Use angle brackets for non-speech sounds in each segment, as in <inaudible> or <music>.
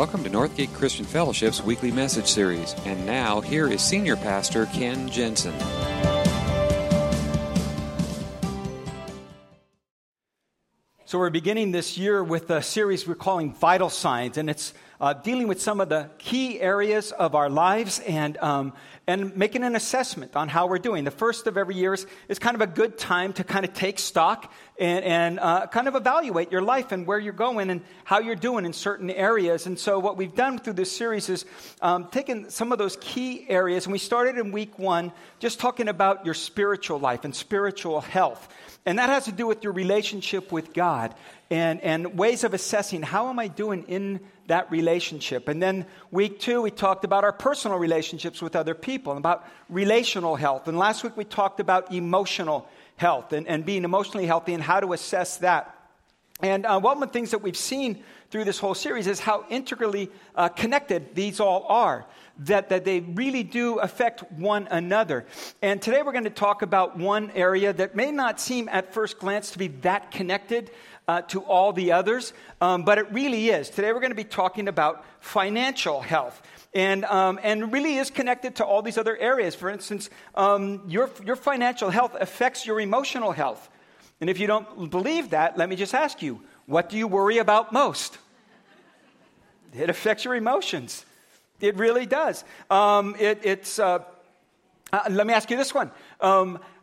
Welcome to Northgate Christian Fellowship's weekly message series. And now, here is Senior Pastor Ken Jensen. So, we're beginning this year with a series we're calling Vital Signs, and it's uh, dealing with some of the key areas of our lives and, um, and making an assessment on how we're doing. The first of every year is, is kind of a good time to kind of take stock and, and uh, kind of evaluate your life and where you're going and how you're doing in certain areas. And so, what we've done through this series is um, taken some of those key areas, and we started in week one just talking about your spiritual life and spiritual health. And that has to do with your relationship with God and, and ways of assessing how am I doing in that relationship. And then week two, we talked about our personal relationships with other people and about relational health. And last week, we talked about emotional health and, and being emotionally healthy and how to assess that. And uh, one of the things that we've seen through this whole series is how integrally uh, connected these all are that, that they really do affect one another. And today we're going to talk about one area that may not seem at first glance to be that connected uh, to all the others, um, but it really is. Today we're going to be talking about financial health. And, um, and really is connected to all these other areas. For instance, um, your, your financial health affects your emotional health. And if you don't believe that, let me just ask you what do you worry about most? It affects your emotions. It really does. Um, it, it's, uh, uh, let me ask you this one.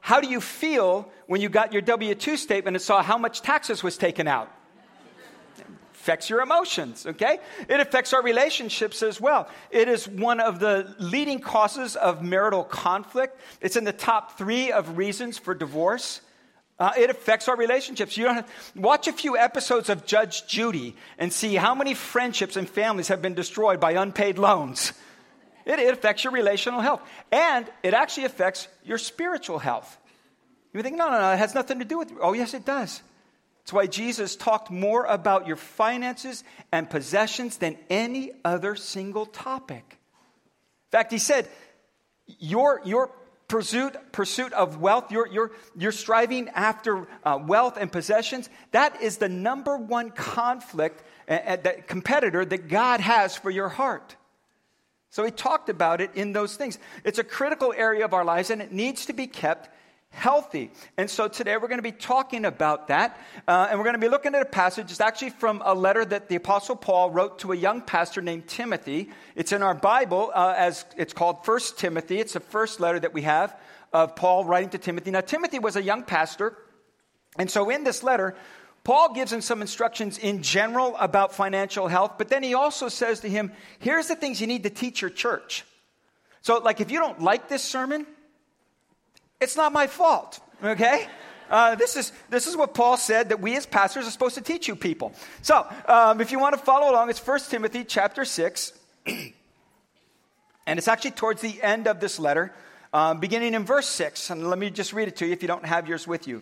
How do you feel when you got your W 2 statement and saw how much taxes was taken out? Affects your emotions, okay? It affects our relationships as well. It is one of the leading causes of marital conflict. It's in the top three of reasons for divorce. Uh, it affects our relationships. You don't have, watch a few episodes of Judge Judy and see how many friendships and families have been destroyed by unpaid loans. It, it affects your relational health, and it actually affects your spiritual health. You think, no, no, no, it has nothing to do with. Oh, yes, it does. That's why Jesus talked more about your finances and possessions than any other single topic. In fact, he said, your, your pursuit, pursuit of wealth, you're, you're, you're striving after uh, wealth and possessions, that is the number one conflict, uh, uh, competitor that God has for your heart. So he talked about it in those things. It's a critical area of our lives and it needs to be kept healthy. And so today we're going to be talking about that. Uh, and we're going to be looking at a passage. It's actually from a letter that the Apostle Paul wrote to a young pastor named Timothy. It's in our Bible uh, as it's called First Timothy. It's the first letter that we have of Paul writing to Timothy. Now, Timothy was a young pastor. And so in this letter, Paul gives him some instructions in general about financial health, but then he also says to him, here's the things you need to teach your church. So, like, if you don't like this sermon, it's not my fault, okay? Uh, this, is, this is what Paul said that we as pastors are supposed to teach you people. So, um, if you want to follow along, it's 1 Timothy chapter 6. <clears throat> and it's actually towards the end of this letter, um, beginning in verse 6. And let me just read it to you if you don't have yours with you.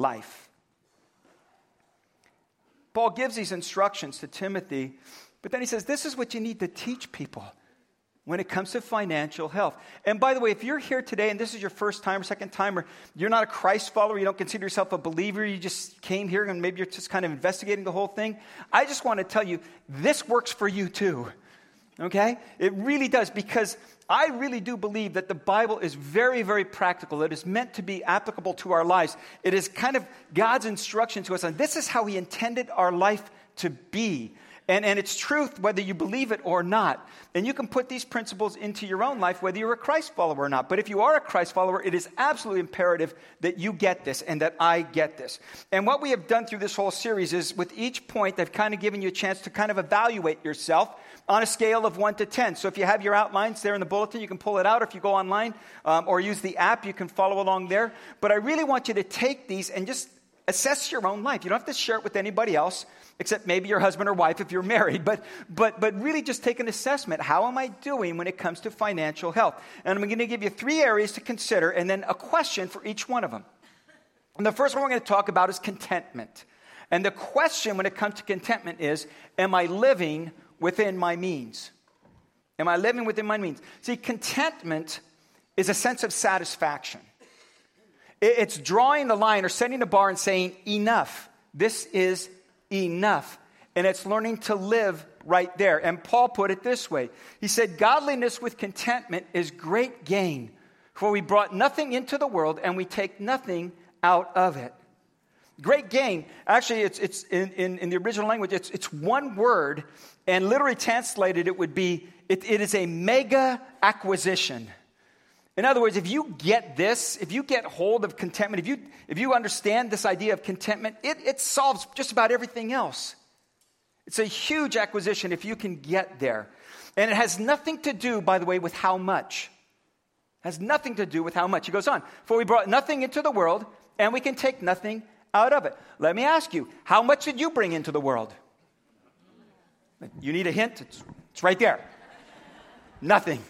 life. Paul gives these instructions to Timothy, but then he says, This is what you need to teach people when it comes to financial health. And by the way, if you're here today and this is your first time or second time, or you're not a Christ follower, you don't consider yourself a believer, you just came here and maybe you're just kind of investigating the whole thing, I just want to tell you this works for you too. Okay? It really does because I really do believe that the Bible is very, very practical. It is meant to be applicable to our lives. It is kind of God's instruction to us, and this is how He intended our life to be. And, and it's truth whether you believe it or not. And you can put these principles into your own life whether you're a Christ follower or not. But if you are a Christ follower, it is absolutely imperative that you get this and that I get this. And what we have done through this whole series is with each point, I've kind of given you a chance to kind of evaluate yourself on a scale of 1 to 10. So if you have your outlines there in the bulletin, you can pull it out. If you go online um, or use the app, you can follow along there. But I really want you to take these and just assess your own life. You don't have to share it with anybody else except maybe your husband or wife if you're married, but, but, but really just take an assessment. How am I doing when it comes to financial health? And I'm going to give you three areas to consider and then a question for each one of them. And the first one we're going to talk about is contentment. And the question when it comes to contentment is Am I living within my means? Am I living within my means? See, contentment is a sense of satisfaction. It's drawing the line or setting the bar and saying, Enough. This is enough. And it's learning to live right there. And Paul put it this way He said, Godliness with contentment is great gain, for we brought nothing into the world and we take nothing out of it. Great gain. Actually, it's, it's in, in, in the original language, it's, it's one word, and literally translated, it would be it, it is a mega acquisition. In other words, if you get this, if you get hold of contentment, if you, if you understand this idea of contentment, it, it solves just about everything else. It's a huge acquisition if you can get there. And it has nothing to do, by the way, with how much. It has nothing to do with how much. He goes on, for we brought nothing into the world, and we can take nothing out of it. Let me ask you, how much did you bring into the world? You need a hint? It's, it's right there. Nothing.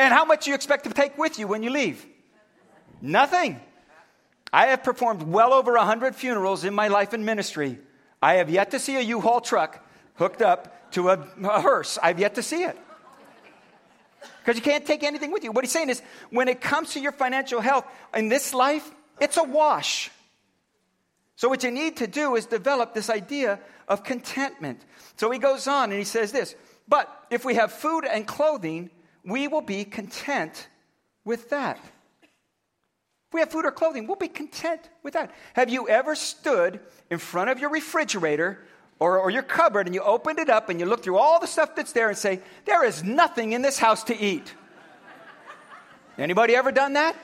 And how much do you expect to take with you when you leave? Nothing. I have performed well over 100 funerals in my life in ministry. I have yet to see a U Haul truck hooked up to a, a hearse. I've yet to see it. Because you can't take anything with you. What he's saying is when it comes to your financial health in this life, it's a wash. So, what you need to do is develop this idea of contentment. So, he goes on and he says this But if we have food and clothing, we will be content with that. If we have food or clothing, we'll be content with that. Have you ever stood in front of your refrigerator or, or your cupboard and you opened it up and you look through all the stuff that's there and say, There is nothing in this house to eat? Anybody ever done that?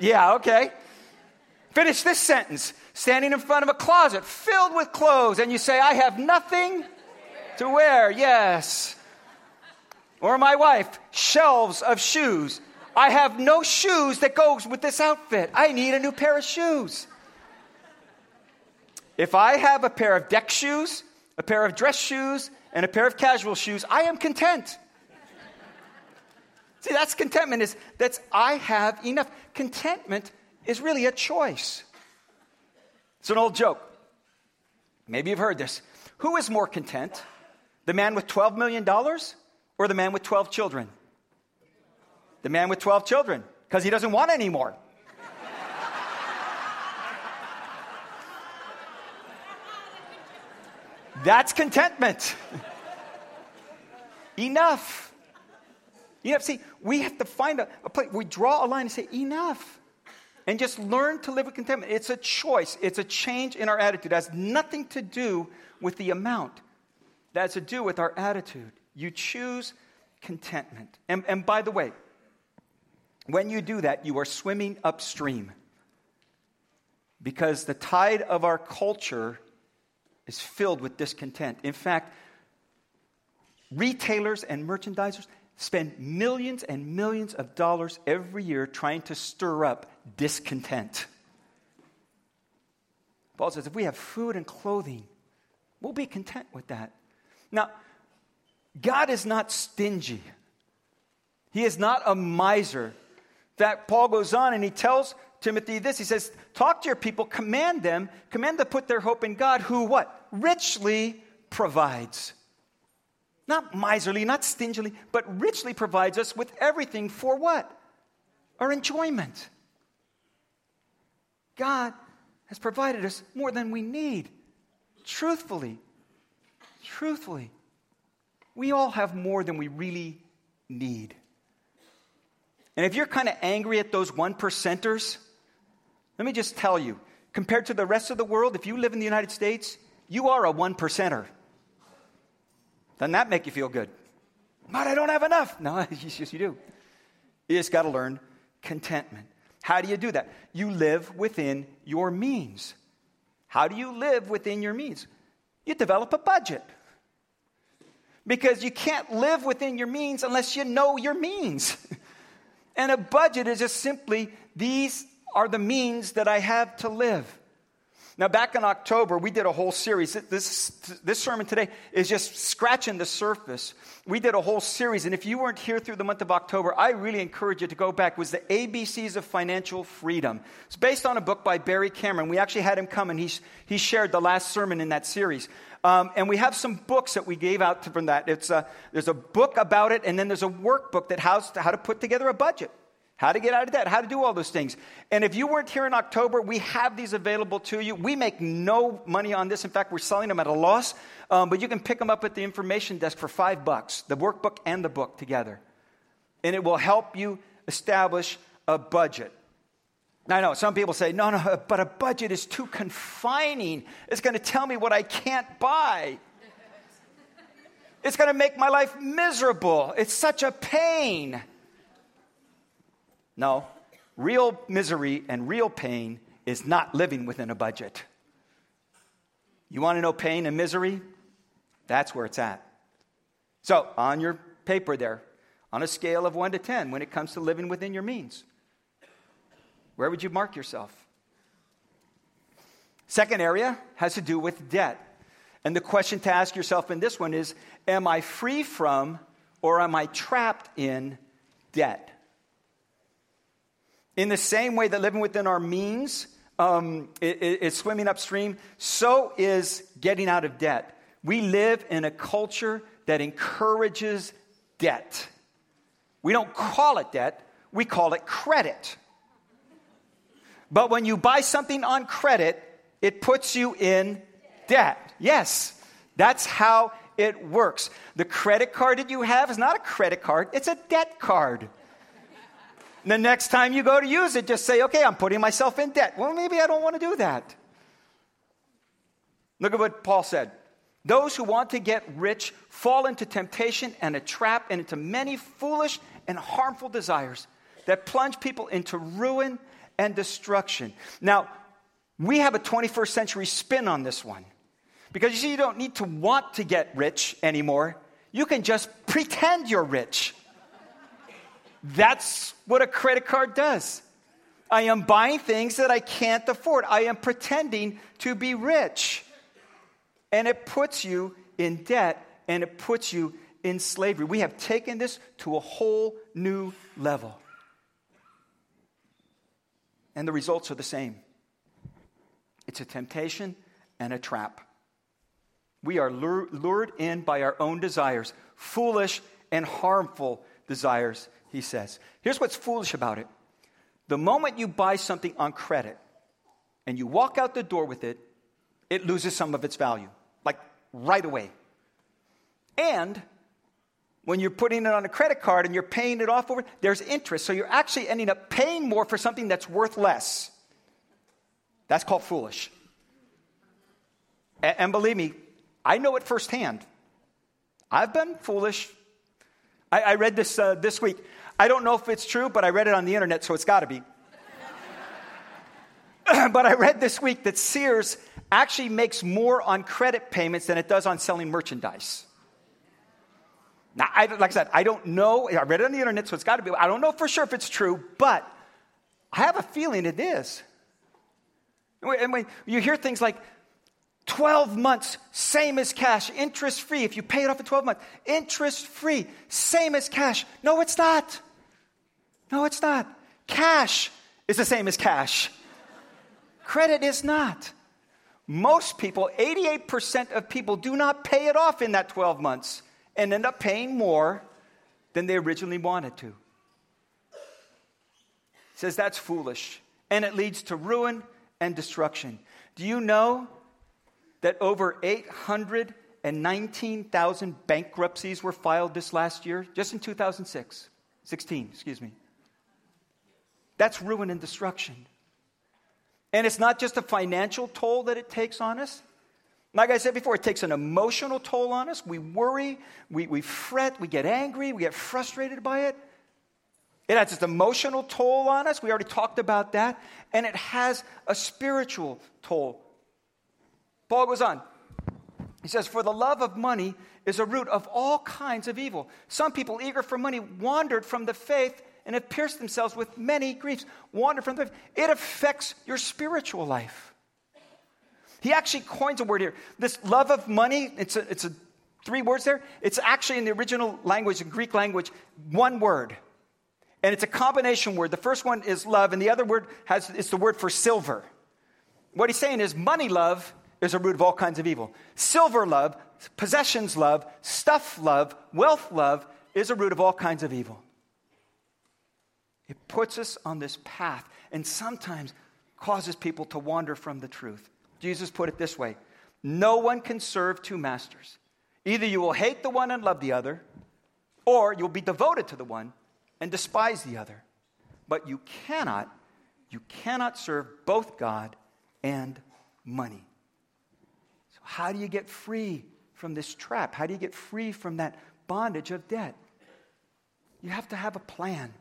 Yeah, okay. Finish this sentence. Standing in front of a closet filled with clothes, and you say, I have nothing to wear. Yes. Or my wife, shelves of shoes. I have no shoes that goes with this outfit. I need a new pair of shoes. If I have a pair of deck shoes, a pair of dress shoes, and a pair of casual shoes, I am content. See, that's contentment is that's I have enough. Contentment is really a choice. It's an old joke. Maybe you've heard this. Who is more content? The man with $12 million or the man with 12 children? The man with 12 children, because he doesn't want any more. That's contentment. <laughs> enough. Enough. See, we have to find a, a place. We draw a line and say, enough. And just learn to live with contentment. It's a choice, it's a change in our attitude. It has nothing to do with the amount, that has to do with our attitude. You choose contentment. And, and by the way, when you do that, you are swimming upstream. Because the tide of our culture is filled with discontent. In fact, retailers and merchandisers spend millions and millions of dollars every year trying to stir up discontent. Paul says if we have food and clothing, we'll be content with that. Now, God is not stingy. He is not a miser. That Paul goes on and he tells Timothy this. He says, Talk to your people, command them, command them to put their hope in God, who what? Richly provides. Not miserly, not stingily, but richly provides us with everything for what? Our enjoyment. God has provided us more than we need. Truthfully. Truthfully. We all have more than we really need. And if you're kind of angry at those one percenters, let me just tell you compared to the rest of the world, if you live in the United States, you are a one percenter. Doesn't that make you feel good? But I don't have enough. No, <laughs> yes, you do. You just got to learn contentment. How do you do that? You live within your means. How do you live within your means? You develop a budget. Because you can't live within your means unless you know your means. <laughs> and a budget is just simply these are the means that I have to live. Now, back in October, we did a whole series. This, this sermon today is just scratching the surface. We did a whole series, and if you weren't here through the month of October, I really encourage you to go back. It was the ABCs of Financial Freedom. It's based on a book by Barry Cameron. We actually had him come, and he, he shared the last sermon in that series. Um, and we have some books that we gave out from that. It's a, there's a book about it, and then there's a workbook that has how to put together a budget how to get out of debt, how to do all those things. And if you weren't here in October, we have these available to you. We make no money on this. In fact, we're selling them at a loss, um, but you can pick them up at the information desk for five bucks, the workbook and the book together. And it will help you establish a budget. Now, I know some people say, no, no, but a budget is too confining. It's going to tell me what I can't buy. It's going to make my life miserable. It's such a pain. No, real misery and real pain is not living within a budget. You want to know pain and misery? That's where it's at. So, on your paper there, on a scale of 1 to 10, when it comes to living within your means, where would you mark yourself? Second area has to do with debt. And the question to ask yourself in this one is Am I free from or am I trapped in debt? In the same way that living within our means um, is swimming upstream, so is getting out of debt. We live in a culture that encourages debt. We don't call it debt, we call it credit. But when you buy something on credit, it puts you in debt. Yes, that's how it works. The credit card that you have is not a credit card, it's a debt card. The next time you go to use it, just say, okay, I'm putting myself in debt. Well, maybe I don't want to do that. Look at what Paul said. Those who want to get rich fall into temptation and a trap and into many foolish and harmful desires that plunge people into ruin and destruction. Now, we have a 21st century spin on this one. Because you see, you don't need to want to get rich anymore. You can just pretend you're rich. That's what a credit card does. I am buying things that I can't afford. I am pretending to be rich. And it puts you in debt and it puts you in slavery. We have taken this to a whole new level. And the results are the same it's a temptation and a trap. We are lured in by our own desires, foolish and harmful desires he says. Here's what's foolish about it the moment you buy something on credit and you walk out the door with it, it loses some of its value, like right away. And when you're putting it on a credit card and you're paying it off over, there's interest. So you're actually ending up paying more for something that's worth less. That's called foolish. And, believe me, I know it firsthand. I've been foolish. I, I read this uh, this week. I don't know if it's true, but I read it on the internet, so it's got to be. <clears throat> but I read this week that Sears actually makes more on credit payments than it does on selling merchandise. Now, I, like I said, I don't know. I read it on the internet, so it's got to be. I don't know for sure if it's true, but I have a feeling it is. And when you hear things like 12 months, same as cash, interest free. If you pay it off in 12 months, interest free, same as cash. No, it's not. No, it's not. Cash is the same as cash. Credit is not. Most people, 88% of people, do not pay it off in that 12 months and end up paying more than they originally wanted to. says that's foolish and it leads to ruin and destruction. Do you know that over 819,000 bankruptcies were filed this last year, just in 2006? 16, excuse me. That's ruin and destruction. And it's not just a financial toll that it takes on us, Like I said before, it takes an emotional toll on us. We worry, we, we fret, we get angry, we get frustrated by it. It has its emotional toll on us. We already talked about that. And it has a spiritual toll. Paul goes on. He says, For the love of money is a root of all kinds of evil. Some people, eager for money, wandered from the faith and have pierced themselves with many griefs. Wandered from the faith. It affects your spiritual life. He actually coins a word here. This love of money, it's a, it's a three words there. It's actually in the original language, the Greek language, one word. And it's a combination word. The first one is love, and the other word has it's the word for silver. What he's saying is money love is a root of all kinds of evil. Silver love, possessions love, stuff love, wealth love is a root of all kinds of evil. It puts us on this path and sometimes causes people to wander from the truth. Jesus put it this way No one can serve two masters. Either you will hate the one and love the other, or you'll be devoted to the one and despise the other. But you cannot, you cannot serve both God and money. How do you get free from this trap? How do you get free from that bondage of debt? You have to have a plan.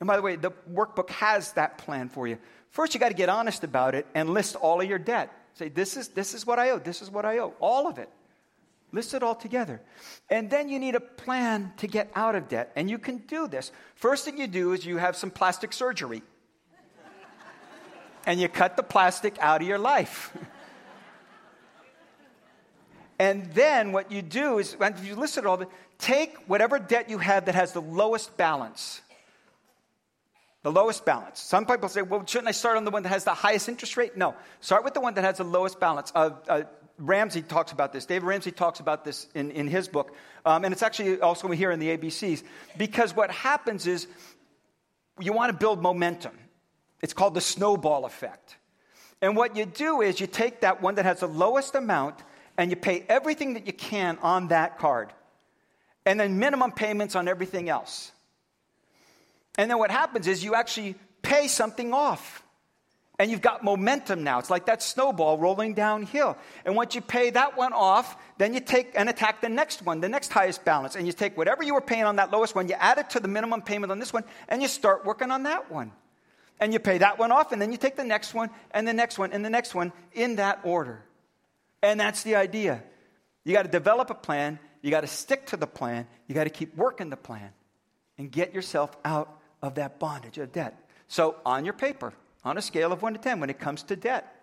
And by the way, the workbook has that plan for you. First, you got to get honest about it and list all of your debt. Say, this is, this is what I owe, this is what I owe, all of it. List it all together. And then you need a plan to get out of debt. And you can do this. First thing you do is you have some plastic surgery. and you cut the plastic out of your life. <laughs> and then what you do is, when you list it all, take whatever debt you have that has the lowest balance. The lowest balance. Some people say, well, shouldn't I start on the one that has the highest interest rate? No. Start with the one that has the lowest balance. Uh, uh, Ramsey talks about this. Dave Ramsey talks about this in, in his book. Um, and it's actually also here in the ABCs. Because what happens is you want to build momentum. It's called the snowball effect. And what you do is you take that one that has the lowest amount and you pay everything that you can on that card. And then minimum payments on everything else. And then what happens is you actually pay something off and you've got momentum now. It's like that snowball rolling downhill. And once you pay that one off, then you take and attack the next one, the next highest balance. And you take whatever you were paying on that lowest one, you add it to the minimum payment on this one, and you start working on that one. And you pay that one off, and then you take the next one, and the next one, and the next one in that order. And that's the idea. You got to develop a plan, you got to stick to the plan, you got to keep working the plan, and get yourself out of that bondage of debt. So, on your paper, on a scale of 1 to 10 when it comes to debt.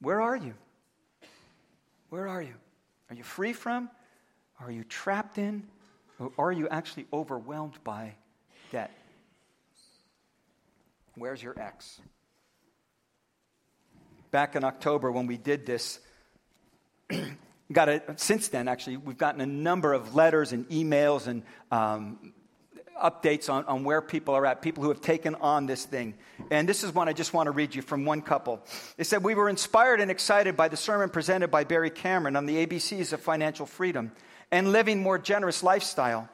Where are you? Where are you? Are you free from? Are you trapped in? Or are you actually overwhelmed by debt? Where's your X? Back in October when we did this, <clears throat> got a, since then actually, we've gotten a number of letters and emails and um, updates on, on where people are at, people who have taken on this thing. And this is one I just want to read you from one couple. They said, We were inspired and excited by the sermon presented by Barry Cameron on the ABCs of financial freedom and living more generous lifestyle.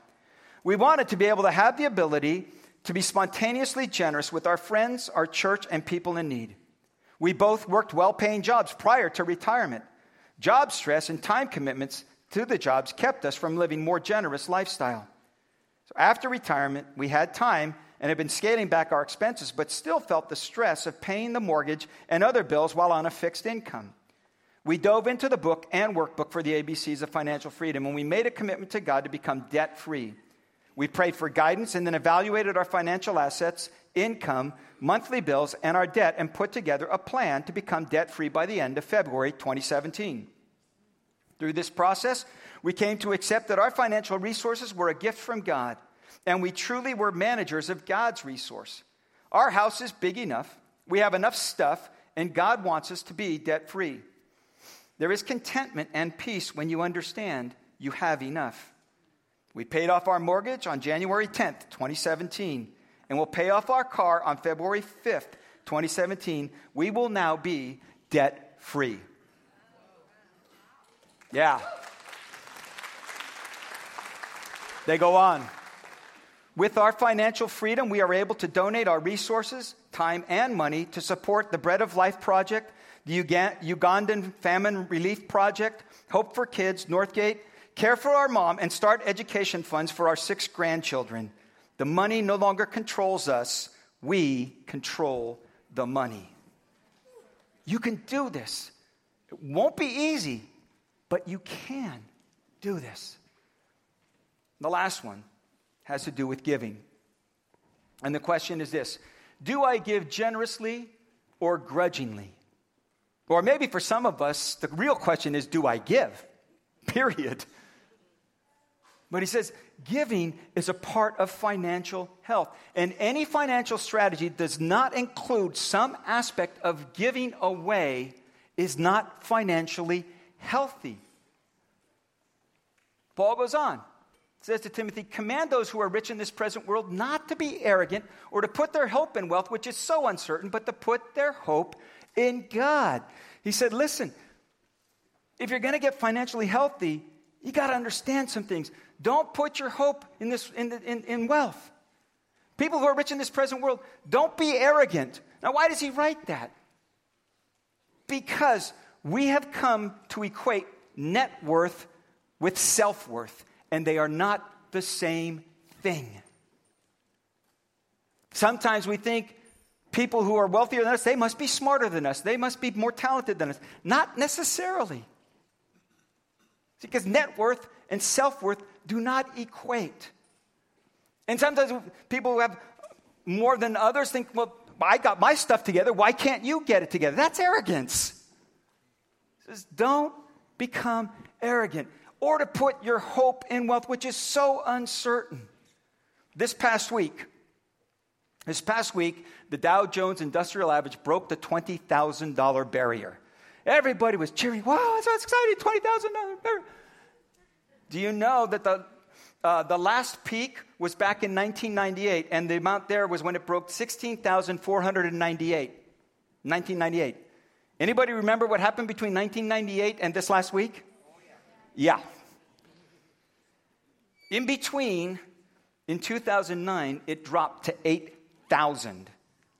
We wanted to be able to have the ability to be spontaneously generous with our friends, our church, and people in need. We both worked well paying jobs prior to retirement. Job stress and time commitments to the jobs kept us from living more generous lifestyle. So after retirement, we had time and had been scaling back our expenses, but still felt the stress of paying the mortgage and other bills while on a fixed income. We dove into the book and workbook for the ABCs of financial freedom, and we made a commitment to God to become debt free. We prayed for guidance and then evaluated our financial assets, income, monthly bills, and our debt, and put together a plan to become debt free by the end of February 2017. Through this process, we came to accept that our financial resources were a gift from God, and we truly were managers of God's resource. Our house is big enough, we have enough stuff, and God wants us to be debt free. There is contentment and peace when you understand you have enough. We paid off our mortgage on January 10th, 2017, and we'll pay off our car on February 5th, 2017. We will now be debt free. Yeah. They go on. With our financial freedom, we are able to donate our resources, time, and money to support the Bread of Life project, the Ugandan Famine Relief Project, Hope for Kids, Northgate, Care for Our Mom, and start education funds for our six grandchildren. The money no longer controls us, we control the money. You can do this. It won't be easy, but you can do this. The last one has to do with giving. And the question is this Do I give generously or grudgingly? Or maybe for some of us, the real question is Do I give? <laughs> Period. But he says giving is a part of financial health. And any financial strategy does not include some aspect of giving away is not financially healthy. Paul goes on. Says to Timothy, command those who are rich in this present world not to be arrogant or to put their hope in wealth, which is so uncertain, but to put their hope in God. He said, listen, if you're going to get financially healthy, you got to understand some things. Don't put your hope in, this, in, the, in, in wealth. People who are rich in this present world, don't be arrogant. Now, why does he write that? Because we have come to equate net worth with self worth, and they are not the same thing. Sometimes we think people who are wealthier than us, they must be smarter than us, they must be more talented than us. Not necessarily. Because net worth and self worth do not equate. And sometimes people who have more than others think, well, I got my stuff together. Why can't you get it together? That's arrogance. Says, don't become arrogant or to put your hope in wealth, which is so uncertain. This past week, this past week, the Dow Jones Industrial Average broke the $20,000 barrier. Everybody was cheering. Wow, that's exciting! $20,000 barrier. Do you know that the, uh, the last peak was back in 1998, and the amount there was when it broke 16,498. 1998. Anybody remember what happened between 1998 and this last week? Yeah. In between, in 2009, it dropped to 8,000.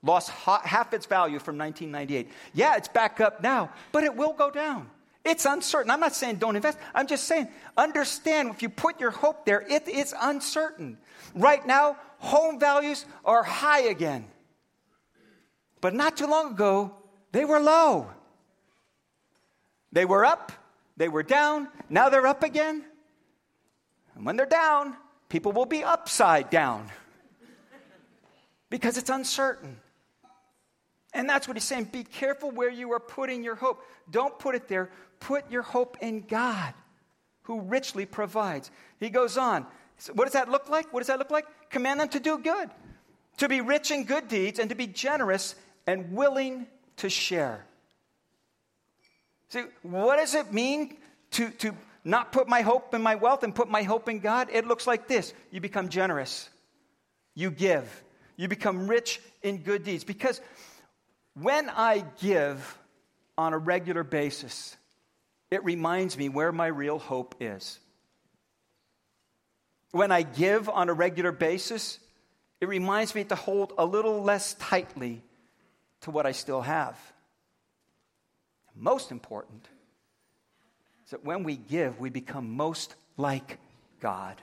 Lost half its value from 1998. Yeah, it's back up now, but it will go down. It's uncertain. I'm not saying don't invest. I'm just saying understand if you put your hope there, it is uncertain. Right now, home values are high again. But not too long ago, they were low. They were up, they were down, now they're up again. And when they're down, people will be upside down because it's uncertain. And that's what he's saying. Be careful where you are putting your hope. Don't put it there. Put your hope in God, who richly provides. He goes on. What does that look like? What does that look like? Command them to do good, to be rich in good deeds, and to be generous and willing to share. See, what does it mean to, to not put my hope in my wealth and put my hope in God? It looks like this you become generous, you give, you become rich in good deeds. Because when I give on a regular basis, it reminds me where my real hope is. When I give on a regular basis, it reminds me to hold a little less tightly to what I still have. Most important is that when we give, we become most like God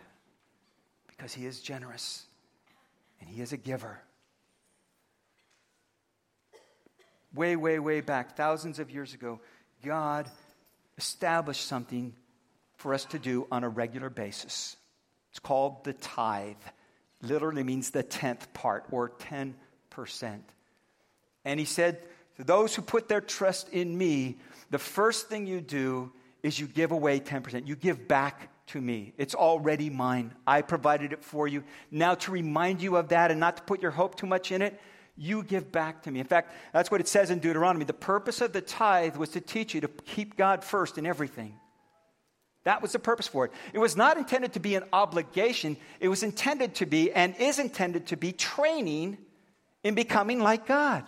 because He is generous and He is a giver. way, way, way back, thousands of years ago, God established something for us to do on a regular basis. It's called the tithe. Literally means the tenth part or 10%. And he said, To those who put their trust in me, the first thing you do is you give away 10%. You give back to me. It's already mine. I provided it for you. Now, to remind you of that and not to put your hope too much in it, you give back to me. In fact, that's what it says in Deuteronomy. The purpose of the tithe was to teach you to keep God first in everything. That was the purpose for it. It was not intended to be an obligation, it was intended to be and is intended to be training in becoming like God.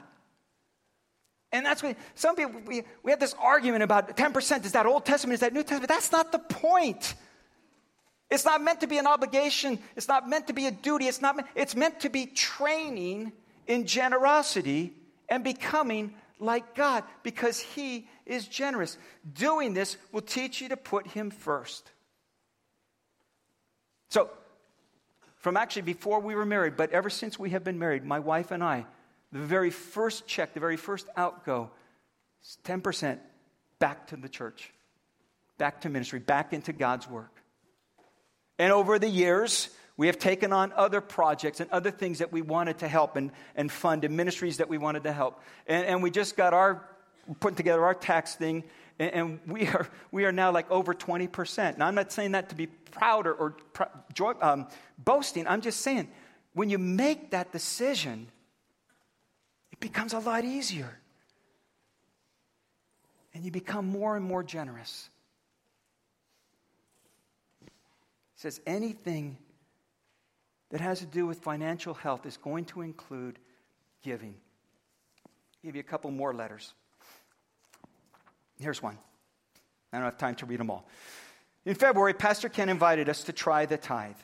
And that's what some people, we, we have this argument about 10%. Is that Old Testament? Is that New Testament? That's not the point. It's not meant to be an obligation. It's not meant to be a duty. It's not. It's meant to be training in generosity and becoming like God because He is generous. Doing this will teach you to put Him first. So, from actually before we were married, but ever since we have been married, my wife and I, the very first check, the very first outgo, is 10% back to the church, back to ministry, back into God's work. And over the years, we have taken on other projects and other things that we wanted to help and, and fund and ministries that we wanted to help. And, and we just got our, putting together our tax thing, and, and, we, are, we are now like over 20%. Now, I'm not saying that to be proud or, or um, boasting. I'm just saying, when you make that decision, becomes a lot easier. And you become more and more generous. Says anything that has to do with financial health is going to include giving. I'll give you a couple more letters. Here's one. I don't have time to read them all. In February, Pastor Ken invited us to try the tithe.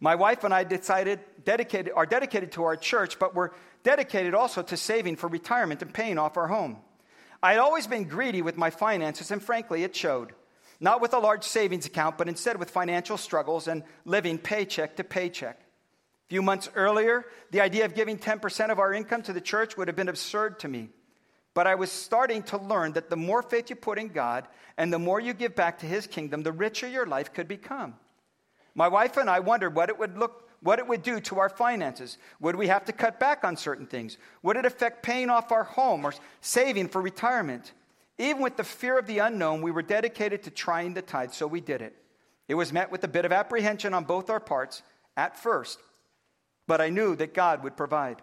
My wife and I decided dedicated, are dedicated to our church, but we're dedicated also to saving for retirement and paying off our home. I had always been greedy with my finances, and frankly, it showed. Not with a large savings account, but instead with financial struggles and living paycheck to paycheck. A few months earlier, the idea of giving 10% of our income to the church would have been absurd to me. But I was starting to learn that the more faith you put in God and the more you give back to His kingdom, the richer your life could become. My wife and I wondered what it would look what it would do to our finances. Would we have to cut back on certain things? Would it affect paying off our home or saving for retirement? Even with the fear of the unknown, we were dedicated to trying the tithe, so we did it. It was met with a bit of apprehension on both our parts at first, but I knew that God would provide.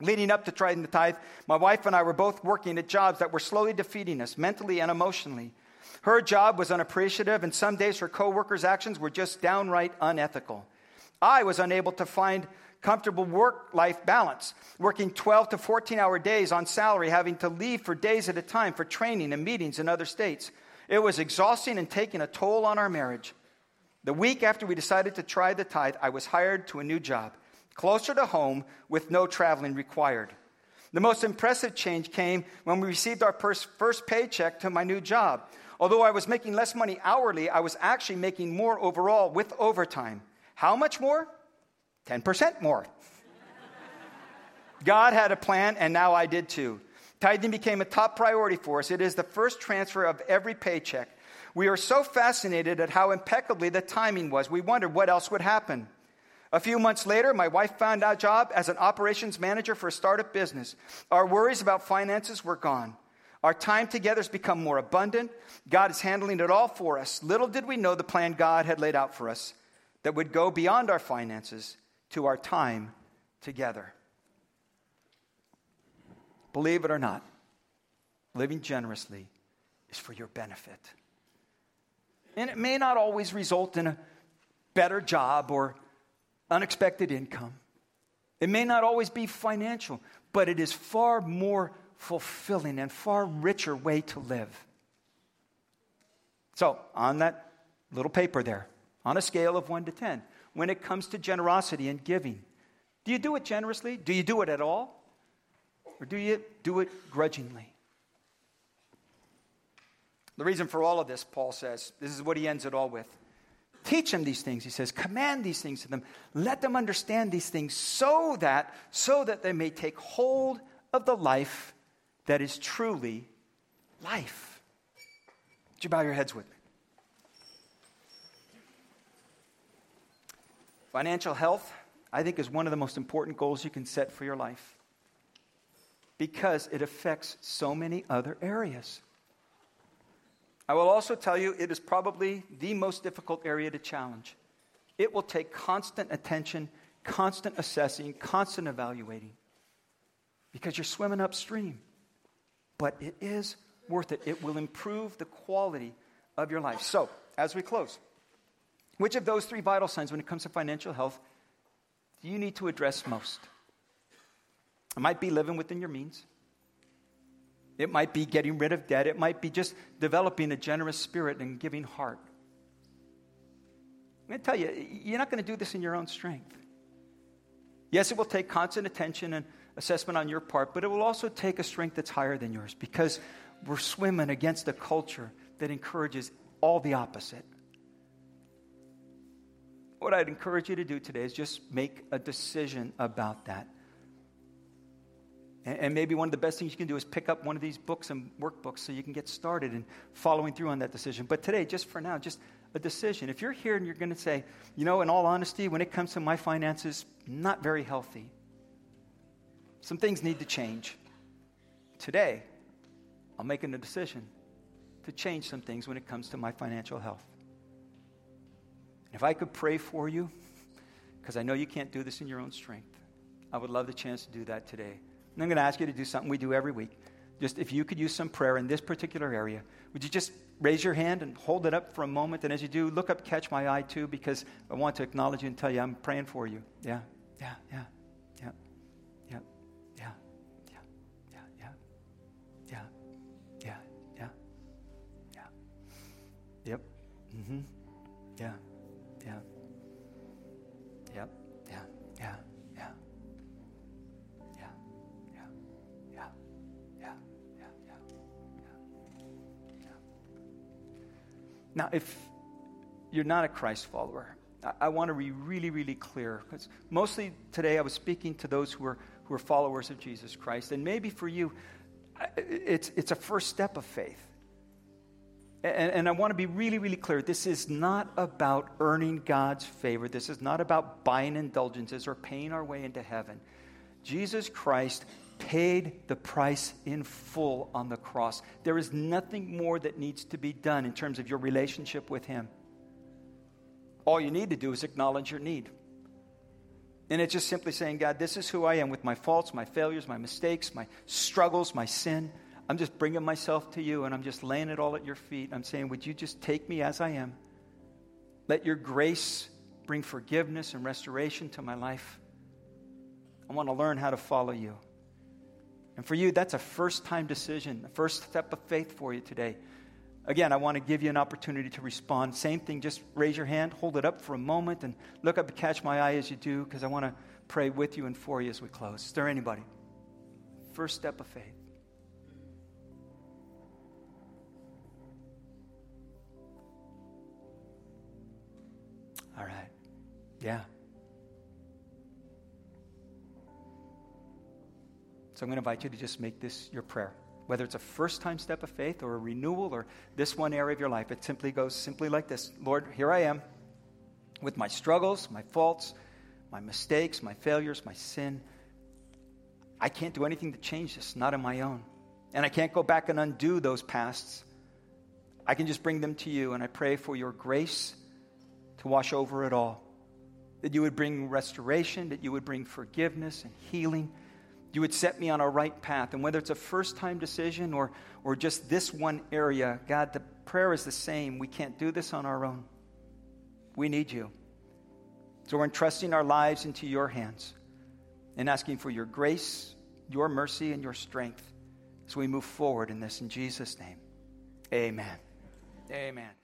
Leading up to trying the tithe, my wife and I were both working at jobs that were slowly defeating us mentally and emotionally. Her job was unappreciative, and some days her coworkers' actions were just downright unethical. I was unable to find comfortable work life balance, working 12 to 14 hour days on salary, having to leave for days at a time for training and meetings in other states. It was exhausting and taking a toll on our marriage. The week after we decided to try the tithe, I was hired to a new job, closer to home with no traveling required. The most impressive change came when we received our first paycheck to my new job. Although I was making less money hourly, I was actually making more overall with overtime. How much more? 10% more. God had a plan, and now I did too. Tithing became a top priority for us. It is the first transfer of every paycheck. We are so fascinated at how impeccably the timing was. We wondered what else would happen. A few months later, my wife found a job as an operations manager for a startup business. Our worries about finances were gone. Our time together has become more abundant. God is handling it all for us. Little did we know the plan God had laid out for us that would go beyond our finances to our time together. Believe it or not, living generously is for your benefit. And it may not always result in a better job or unexpected income. It may not always be financial, but it is far more fulfilling and far richer way to live. So, on that little paper there, on a scale of 1 to 10, when it comes to generosity and giving, do you do it generously? Do you do it at all? Or do you do it grudgingly? The reason for all of this, Paul says, this is what he ends it all with. Teach them these things, he says. Command these things to them. Let them understand these things so that, so that they may take hold of the life that is truly life. Would you bow your heads with me? Financial health, I think, is one of the most important goals you can set for your life because it affects so many other areas. I will also tell you it is probably the most difficult area to challenge. It will take constant attention, constant assessing, constant evaluating because you're swimming upstream. But it is worth it. It will improve the quality of your life. So, as we close, which of those three vital signs, when it comes to financial health, do you need to address most? It might be living within your means. It might be getting rid of debt. It might be just developing a generous spirit and giving heart. I'm going to tell you, you're not going to do this in your own strength. Yes, it will take constant attention and assessment on your part, but it will also take a strength that's higher than yours because we're swimming against a culture that encourages all the opposite. What I'd encourage you to do today is just make a decision about that. And maybe one of the best things you can do is pick up one of these books and workbooks so you can get started in following through on that decision. But today, just for now, just a decision. If you're here and you're going to say, you know, in all honesty, when it comes to my finances, not very healthy. Some things need to change. Today, I'm making a decision to change some things when it comes to my financial health. If I could pray for you, because I know you can't do this in your own strength, I would love the chance to do that today. And I'm going to ask you to do something we do every week. Just if you could use some prayer in this particular area, would you just raise your hand and hold it up for a moment? And as you do, look up, catch my eye too, because I want to acknowledge you and tell you I'm praying for you. Yeah, yeah, yeah. Yeah. Yep. Mm-hmm. Yeah. Now, if you're not a Christ follower, I, I want to be really, really clear because mostly today I was speaking to those who are who are followers of Jesus Christ, and maybe for you, it's it's a first step of faith. And, and I want to be really, really clear. This is not about earning God's favor. This is not about buying indulgences or paying our way into heaven. Jesus Christ paid the price in full on the cross. There is nothing more that needs to be done in terms of your relationship with Him. All you need to do is acknowledge your need. And it's just simply saying, God, this is who I am with my faults, my failures, my mistakes, my struggles, my sin. I'm just bringing myself to you and I'm just laying it all at your feet. I'm saying, would you just take me as I am? Let your grace bring forgiveness and restoration to my life. I want to learn how to follow you. And for you, that's a first time decision, a first step of faith for you today. Again, I want to give you an opportunity to respond. Same thing, just raise your hand, hold it up for a moment, and look up and catch my eye as you do, because I want to pray with you and for you as we close. Is there anybody? First step of faith. All right. Yeah. So I'm going to invite you to just make this your prayer. Whether it's a first time step of faith or a renewal or this one area of your life, it simply goes simply like this Lord, here I am with my struggles, my faults, my mistakes, my failures, my sin. I can't do anything to change this, not on my own. And I can't go back and undo those pasts. I can just bring them to you, and I pray for your grace to wash over it all. That you would bring restoration, that you would bring forgiveness and healing. You would set me on a right path. And whether it's a first time decision or, or just this one area, God, the prayer is the same. We can't do this on our own. We need you. So we're entrusting our lives into your hands and asking for your grace, your mercy, and your strength as we move forward in this. In Jesus' name, amen. Amen.